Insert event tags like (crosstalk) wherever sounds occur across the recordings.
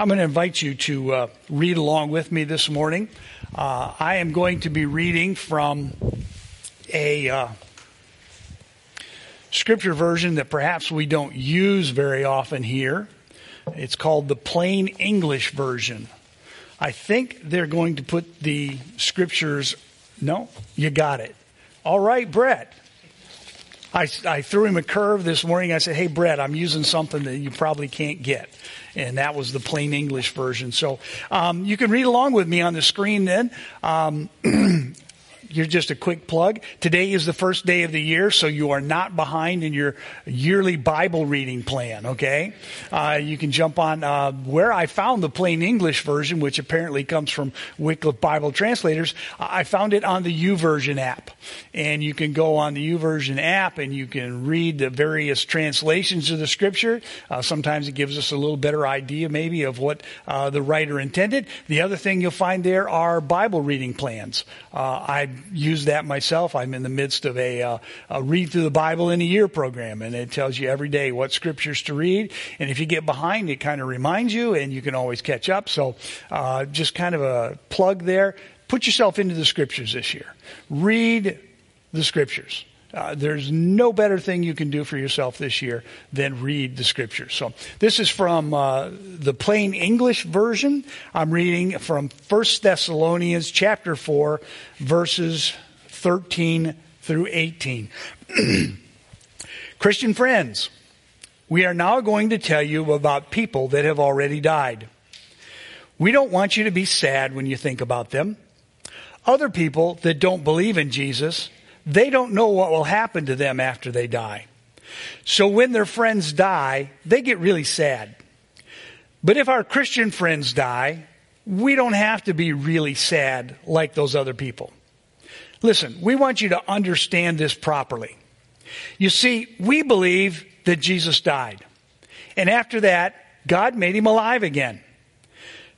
I'm going to invite you to uh, read along with me this morning. Uh, I am going to be reading from a uh, scripture version that perhaps we don't use very often here. It's called the Plain English Version. I think they're going to put the scriptures. No, you got it. All right, Brett. I, I threw him a curve this morning. I said, Hey, Brett, I'm using something that you probably can't get and that was the plain English version. So um, you can read along with me on the screen then. Um, (clears throat) You're just a quick plug. Today is the first day of the year, so you are not behind in your yearly Bible reading plan, okay? Uh, you can jump on uh, where I found the plain English version, which apparently comes from Wycliffe Bible Translators. I found it on the YouVersion app. And you can go on the YouVersion app and you can read the various translations of the scripture. Uh, sometimes it gives us a little better idea, maybe, of what uh, the writer intended. The other thing you'll find there are Bible reading plans. Uh, I use that myself. I'm in the midst of a, uh, a, read through the Bible in a year program, and it tells you every day what scriptures to read. And if you get behind, it kind of reminds you, and you can always catch up. So, uh, just kind of a plug there. Put yourself into the scriptures this year. Read the scriptures. Uh, there's no better thing you can do for yourself this year than read the scriptures. So this is from uh, the plain English version. I'm reading from 1 Thessalonians chapter 4, verses 13 through 18. (clears throat) Christian friends, we are now going to tell you about people that have already died. We don't want you to be sad when you think about them. Other people that don't believe in Jesus they don't know what will happen to them after they die. So when their friends die, they get really sad. But if our Christian friends die, we don't have to be really sad like those other people. Listen, we want you to understand this properly. You see, we believe that Jesus died. And after that, God made him alive again.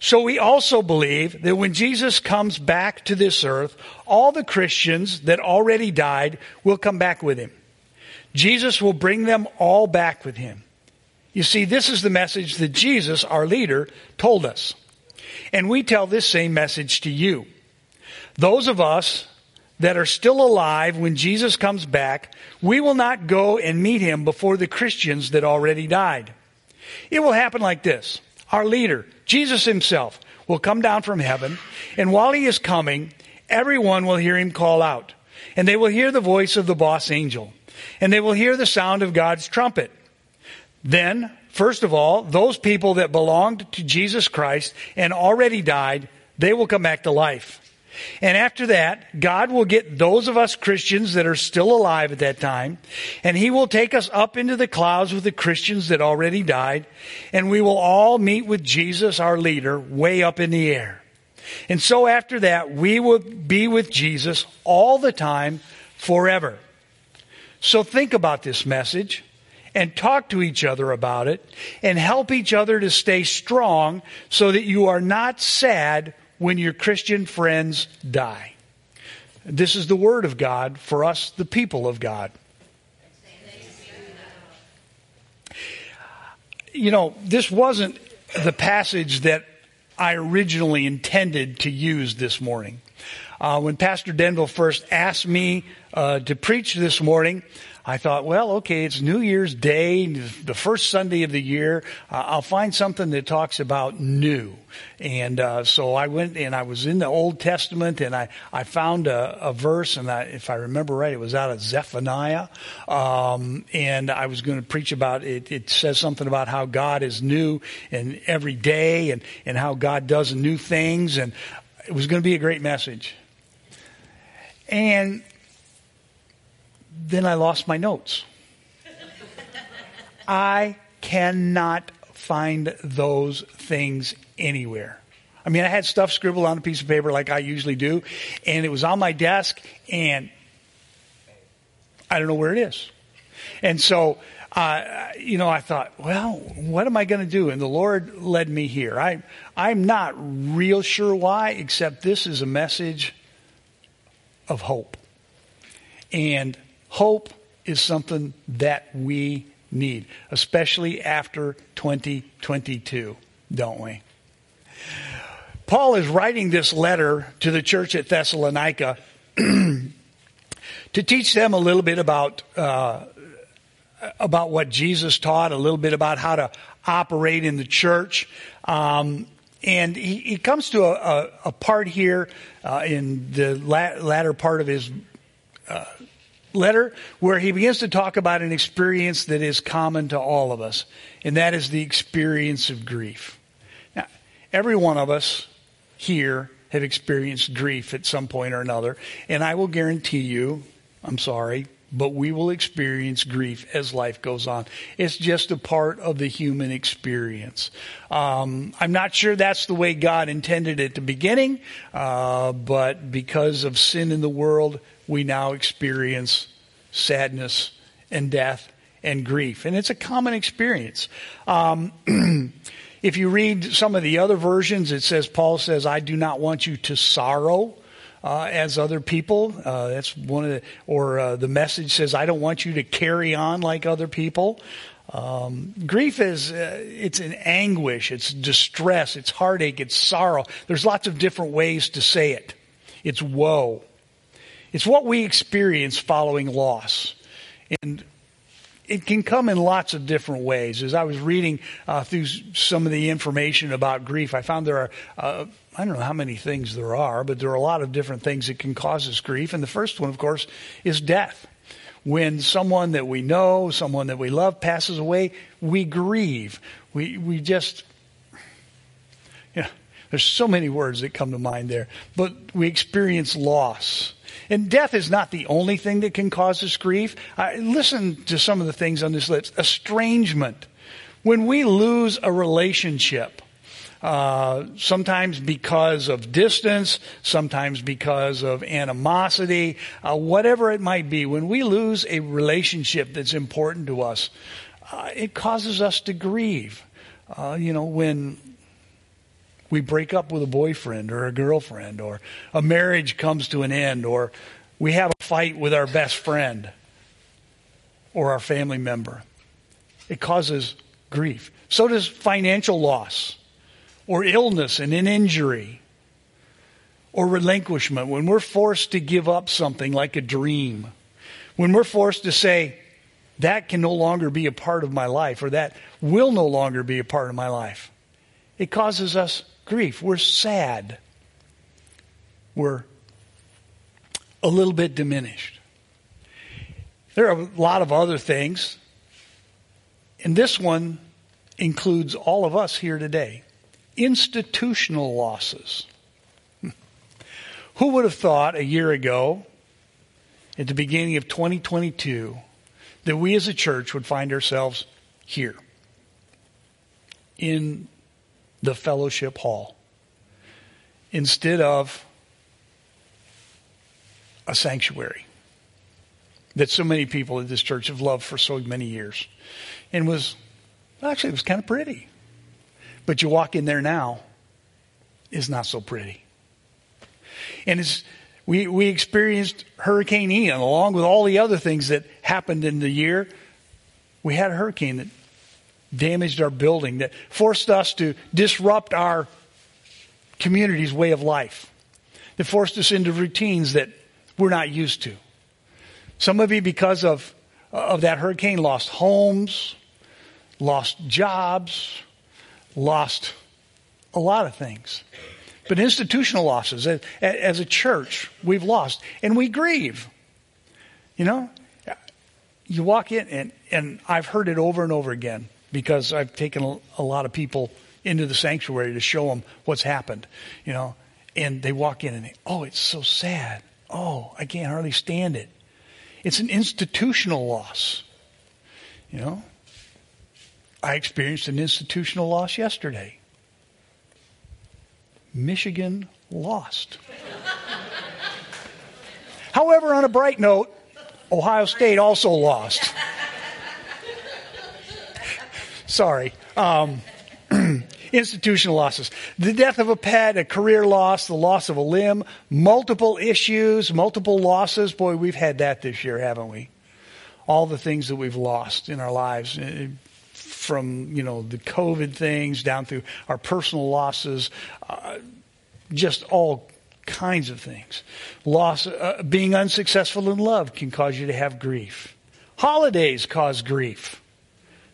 So we also believe that when Jesus comes back to this earth, all the Christians that already died will come back with him. Jesus will bring them all back with him. You see, this is the message that Jesus, our leader, told us. And we tell this same message to you. Those of us that are still alive when Jesus comes back, we will not go and meet him before the Christians that already died. It will happen like this our leader, Jesus himself, will come down from heaven, and while he is coming, everyone will hear him call out. And they will hear the voice of the boss angel, and they will hear the sound of God's trumpet. Then, first of all, those people that belonged to Jesus Christ and already died, they will come back to life. And after that, God will get those of us Christians that are still alive at that time, and He will take us up into the clouds with the Christians that already died, and we will all meet with Jesus, our leader, way up in the air. And so after that, we will be with Jesus all the time, forever. So think about this message and talk to each other about it and help each other to stay strong so that you are not sad when your Christian friends die. This is the word of God for us, the people of God. You know, this wasn't the passage that I originally intended to use this morning. Uh, when Pastor Denvil first asked me uh, to preach this morning, I thought, well, okay, it's New Year's Day, the first Sunday of the year. Uh, I'll find something that talks about new. And uh, so I went and I was in the Old Testament and I, I found a, a verse, and I, if I remember right, it was out of Zephaniah. Um, and I was going to preach about it. It says something about how God is new and every day and, and how God does new things. And it was going to be a great message. And then I lost my notes. I cannot find those things anywhere. I mean, I had stuff scribbled on a piece of paper like I usually do, and it was on my desk, and I don't know where it is. And so, uh, you know, I thought, well, what am I going to do? And the Lord led me here. I, I'm not real sure why, except this is a message of hope. And Hope is something that we need, especially after 2022, don't we? Paul is writing this letter to the church at Thessalonica (clears throat) to teach them a little bit about uh, about what Jesus taught, a little bit about how to operate in the church. Um, and he, he, comes to a, a, a part here uh, in the la- latter part of his uh, letter where he begins to talk about an experience that is common to all of us, and that is the experience of grief. Now, every one of us here have experienced grief at some point or another, and I will guarantee you, I'm sorry, but we will experience grief as life goes on. It's just a part of the human experience. Um, I'm not sure that's the way God intended it at the beginning, uh, but because of sin in the world, we now experience sadness and death and grief, and it's a common experience. Um, (clears throat) if you read some of the other versions, it says Paul says, "I do not want you to sorrow." Uh, as other people. Uh, that's one of the, or uh, the message says, I don't want you to carry on like other people. Um, grief is, uh, it's an anguish, it's distress, it's heartache, it's sorrow. There's lots of different ways to say it. It's woe. It's what we experience following loss. And it can come in lots of different ways. As I was reading uh, through some of the information about grief, I found there are uh, I don't know how many things there are, but there are a lot of different things that can cause us grief. And the first one, of course, is death. When someone that we know, someone that we love passes away, we grieve. We, we just, you know, there's so many words that come to mind there, but we experience loss. And death is not the only thing that can cause us grief. I, listen to some of the things on this list. Estrangement. When we lose a relationship, uh, sometimes because of distance, sometimes because of animosity, uh, whatever it might be. When we lose a relationship that's important to us, uh, it causes us to grieve. Uh, you know, when we break up with a boyfriend or a girlfriend, or a marriage comes to an end, or we have a fight with our best friend or our family member. It causes grief. So does financial loss or illness and an injury or relinquishment, when we're forced to give up something like a dream, when we're forced to say, that can no longer be a part of my life, or that will no longer be a part of my life, it causes us grief. We're sad. We're a little bit diminished. There are a lot of other things, and this one includes all of us here today institutional losses. Who would have thought a year ago, at the beginning of 2022, that we as a church would find ourselves here in the fellowship hall instead of a sanctuary that so many people at this church have loved for so many years and was actually it was kind of pretty but you walk in there now, is not so pretty. And it's, we, we experienced Hurricane Ian along with all the other things that happened in the year. We had a hurricane that damaged our building, that forced us to disrupt our community's way of life, that forced us into routines that we're not used to. Some of you, because of, of that hurricane, lost homes, lost jobs, lost a lot of things. But institutional losses, as a church, we've lost. And we grieve. You know, you walk in, and, and I've heard it over and over again because I've taken a, lot of people into the sanctuary to show them what's happened, you know, and they walk in and they, oh, it's so sad. Oh, I can't hardly stand it. It's an institutional loss, you know. I experienced an institutional loss yesterday. Michigan lost. However, on a bright note, Ohio State also lost. Sorry. Um, (clears throat) institutional losses. The death of a pet, a career loss, the loss of a limb, multiple issues, multiple losses. Boy, we've had that this year, haven't we? All the things that we've lost in our lives from, you know, the COVID things down through our personal losses, uh, just all kinds of things. Loss, uh, being unsuccessful in love can cause you to have grief. Holidays cause grief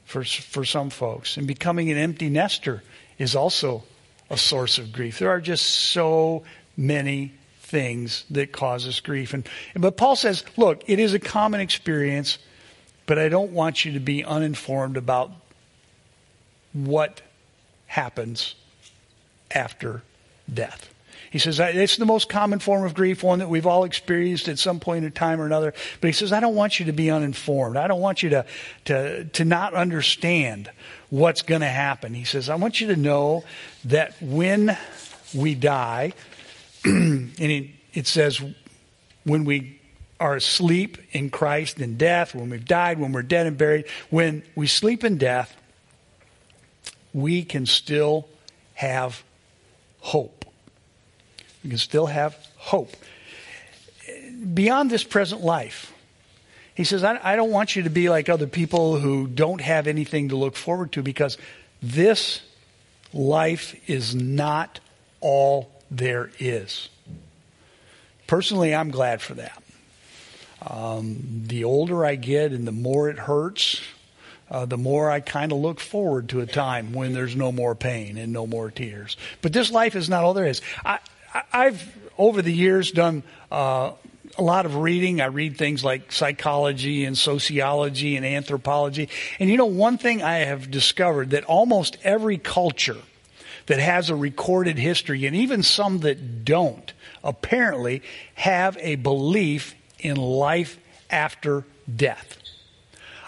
for, for some folks. And becoming an empty nester is also a source of grief. There are just so many things that cause us grief. And, but Paul says, look, it is a common experience, but I don't want you to be uninformed about what happens after death. He says, it's the most common form of grief, one that we've all experienced at some point in time or another. But he says, I don't want you to be uninformed. I don't want you to, to, to not understand what's going to happen. He says, I want you to know that when we die, (clears throat) and it, it says, when we are asleep in Christ in death, when we've died, when we're dead and buried, when we sleep in death, we can still have hope. We can still have hope. Beyond this present life, he says, I, I don't want you to be like other people who don't have anything to look forward to because this life is not all there is. Personally, I'm glad for that. Um, the older I get and the more it hurts, uh, the more I kind of look forward to a time when there's no more pain and no more tears. But this life is not all there is. I, I've, over the years, done uh, a lot of reading. I read things like psychology and sociology and anthropology. And you know, one thing I have discovered that almost every culture that has a recorded history, and even some that don't, apparently have a belief in life after death.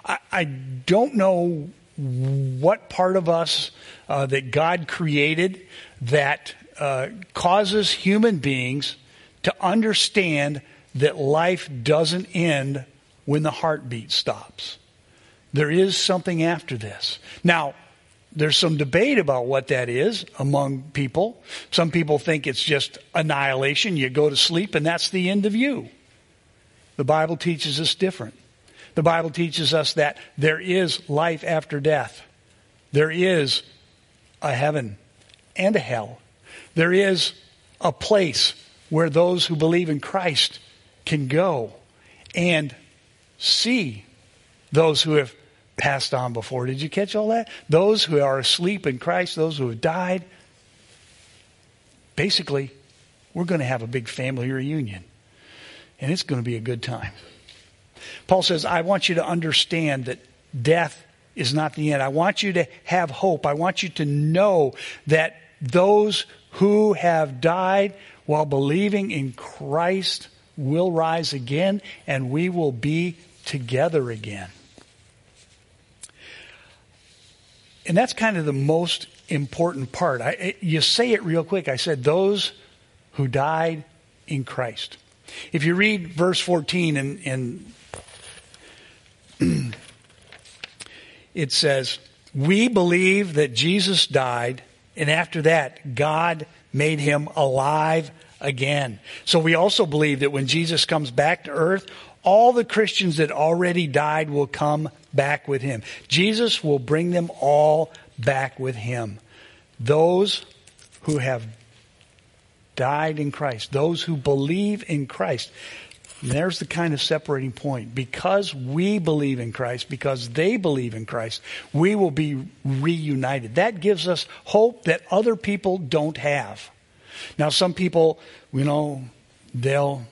I, don't know what part of us uh, that God created that uh, causes human beings to understand that life doesn't end when the heartbeat stops. There is something after this. Now, there's some debate about what that is among people. Some people think it's just annihilation. You go to sleep and that's the end of you. The Bible teaches us different. The Bible teaches us that there is life after death. There is a heaven and a hell there is a place where those who believe in Christ can go and see those who have passed on before. Did you catch all that? Those who are asleep in Christ, those who have died. Basically, we're going to have a big family reunion. And it's going to be a good time. Paul says, I want you to understand that death is not the end. I want you to have hope. I want you to know that those who have died while believing in Christ will rise again and we will be together again. And that's kind of the most important part. I, you say it real quick. I said, those who died in Christ. If you read verse 14 and, and it says, We believe that Jesus died and after that, God made him alive again. So we also believe that when Jesus comes back to earth, all the Christians that already died will come back with him. Jesus will bring them all back with him. Those who have died in Christ, those who believe in Christ. There's the kind of separating point. Because we believe in Christ, because they believe in Christ, we will be reunited. That gives us hope that other people don't have. Now, some people, you know, they'll,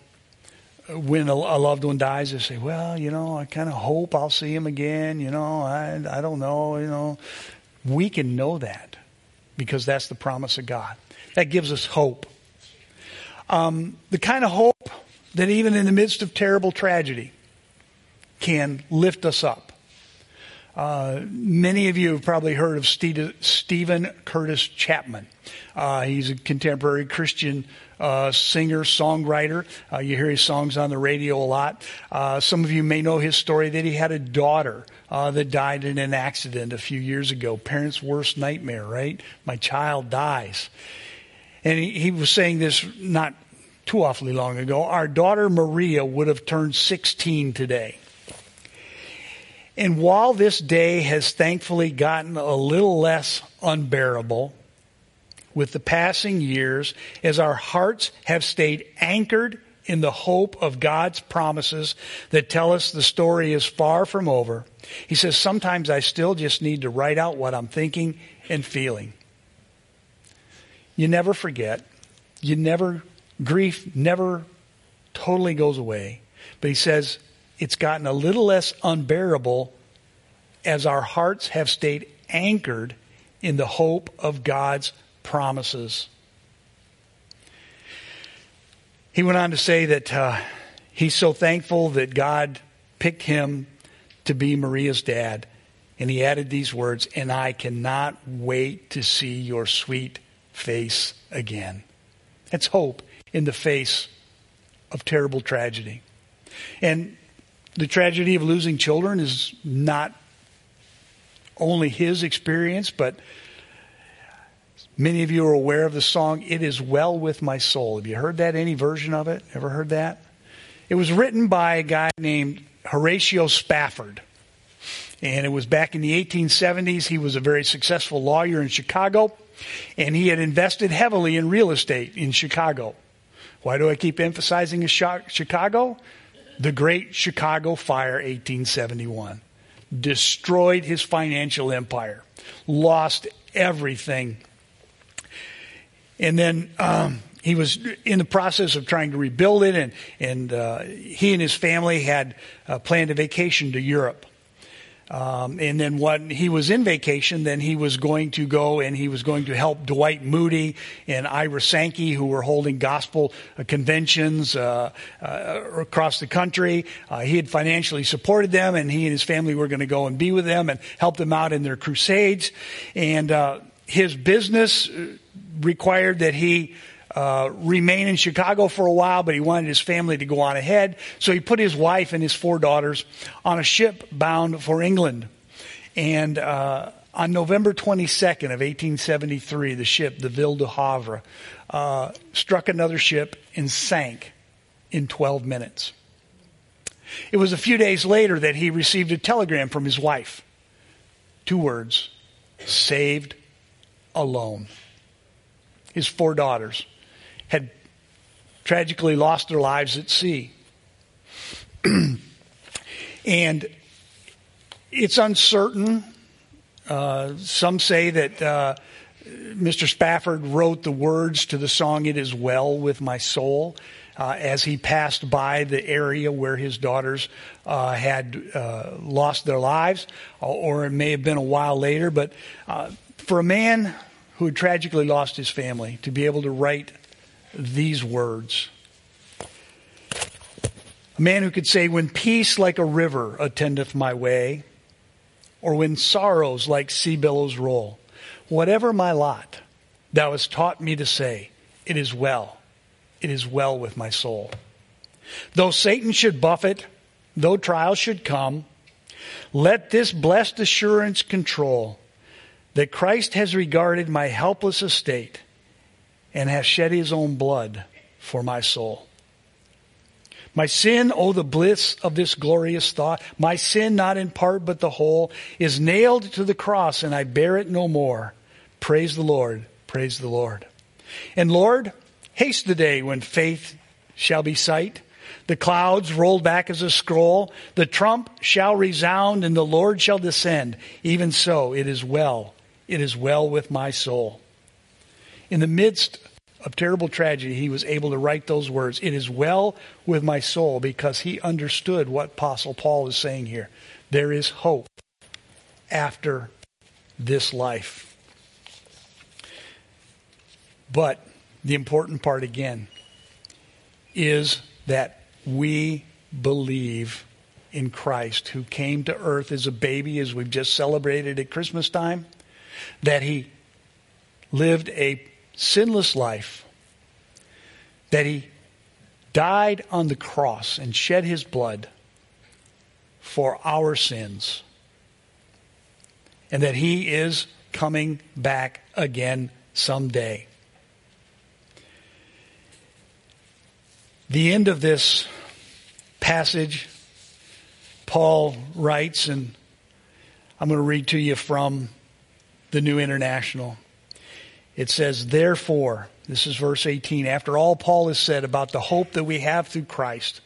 when a, loved one dies, they say, well, you know, I kind of hope I'll see him again. You know, I, I don't know, you know. We can know that because that's the promise of God. That gives us hope. Um, the kind of hope that even in the midst of terrible tragedy can lift us up. Uh, many of you have probably heard of Steven Curtis Chapman. Uh, he's a contemporary Christian uh, singer, songwriter. Uh, you hear his songs on the radio a lot. Uh, some of you may know his story that he had a daughter uh, that died in an accident a few years ago. Parents' worst nightmare, right? My child dies. And he, he was saying this not too awfully long ago, our daughter Maria would have turned 16 today. And while this day has thankfully gotten a little less unbearable with the passing years, as our hearts have stayed anchored in the hope of God's promises that tell us the story is far from over, he says, sometimes I still just need to write out what I'm thinking and feeling. You never forget. You never, grief never totally goes away. But he says, it's gotten a little less unbearable as our hearts have stayed anchored in the hope of God's promises. He went on to say that uh, he's so thankful that God picked him to be Maria's dad. And he added these words, and I cannot wait to see your sweet face again. That's hope in the face of terrible tragedy. And the tragedy of losing children is not only his experience, but many of you are aware of the song, It Is Well With My Soul. Have you heard that? Any version of it? Ever heard that? It was written by a guy named Horatio Spafford. And it was back in the 1870s. He was a very successful lawyer in Chicago, and he had invested heavily in real estate in Chicago. Why do I keep emphasizing Chicago? The Great Chicago Fire, 1871, destroyed his financial empire, lost everything. And then um, he was in the process of trying to rebuild it, and, and uh, he and his family had uh, planned a vacation to Europe. Um, and then when he was in vacation, then he was going to go and he was going to help Dwight Moody and Ira Sankey, who were holding gospel uh, conventions uh, uh, across the country. Uh, he had financially supported them, and he and his family were going to go and be with them and help them out in their crusades. And uh, his business uh, required that he uh, remain in Chicago for a while, but he wanted his family to go on ahead. So he put his wife and his four daughters on a ship bound for England. And uh, on November 22nd of 1873, the ship, the Ville du Havre, uh, struck another ship and sank in 12 minutes. It was a few days later that he received a telegram from his wife. Two words saved alone. His four daughters had tragically lost their lives at sea. (clears throat) and it's uncertain. Uh, some say that uh, Mr. Spafford wrote the words to the song It Is Well With My Soul uh, as he passed by the area where his daughters uh, had uh, lost their lives, or it may have been a while later. But uh, for a man who had tragically lost his family to be able to write these words. A man who could say, When peace like a river attendeth my way, or when sorrows like sea billows roll, whatever my lot, thou hast taught me to say, It is well, it is well with my soul. Though Satan should buffet, though trials should come, let this blessed assurance control that Christ has regarded my helpless estate and has shed his own blood for my soul. My sin, oh, the bliss of this glorious thought. My sin, not in part but the whole, is nailed to the cross and I bear it no more. Praise the Lord. Praise the Lord. And Lord, haste the day when faith shall be sight. The clouds rolled back as a scroll. The trump shall resound and the Lord shall descend. Even so, it is well. It is well with my soul. In the midst of terrible tragedy, he was able to write those words, It is well with my soul, because he understood what Apostle Paul is saying here. There is hope after this life. But the important part again is that we believe in Christ who came to earth as a baby, as we've just celebrated at Christmas time, that he lived a sinless life, that he died on the cross and shed his blood for our sins, and that he is coming back again someday. The end of this passage, Paul writes and I'm going to read to you from the New International. It says, Therefore, this is verse 18, after all Paul has said about the hope that we have through Christ,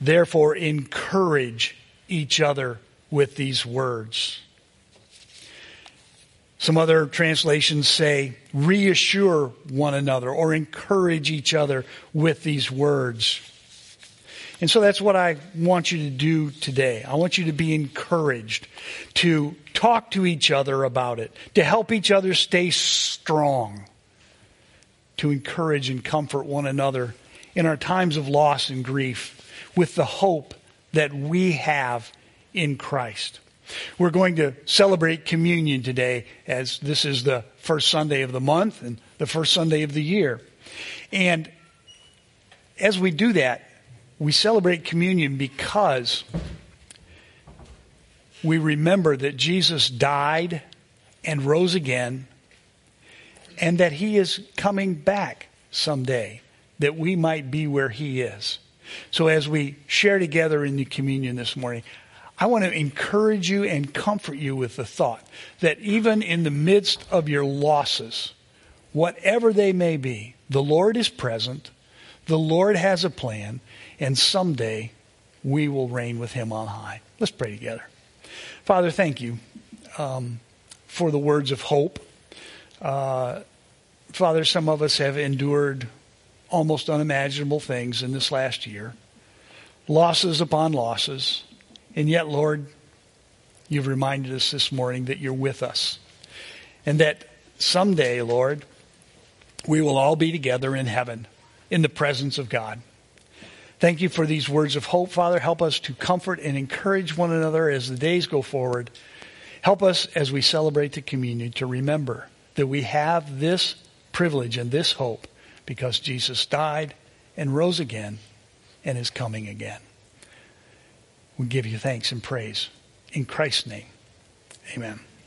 therefore encourage each other with these words. Some other translations say, reassure one another or encourage each other with these words. And so that's what I want you to do today. I want you to be encouraged to talk to each other about it, to help each other stay strong, to encourage and comfort one another in our times of loss and grief with the hope that we have in Christ. We're going to celebrate communion today as this is the first Sunday of the month and the first Sunday of the year. And as we do that, we celebrate communion because we remember that Jesus died and rose again and that he is coming back someday that we might be where he is. So as we share together in the communion this morning, I want to encourage you and comfort you with the thought that even in the midst of your losses, whatever they may be, the Lord is present, the Lord has a plan, and someday we will reign with him on high. Let's pray together. Father, thank you um, for the words of hope. Uh, Father, some of us have endured almost unimaginable things in this last year losses upon losses. And yet, Lord, you've reminded us this morning that you're with us. And that someday, Lord, we will all be together in heaven in the presence of God. Thank you for these words of hope, Father. Help us to comfort and encourage one another as the days go forward. Help us as we celebrate the communion to remember that we have this privilege and this hope because Jesus died and rose again and is coming again. We give you thanks and praise. In Christ's name, amen.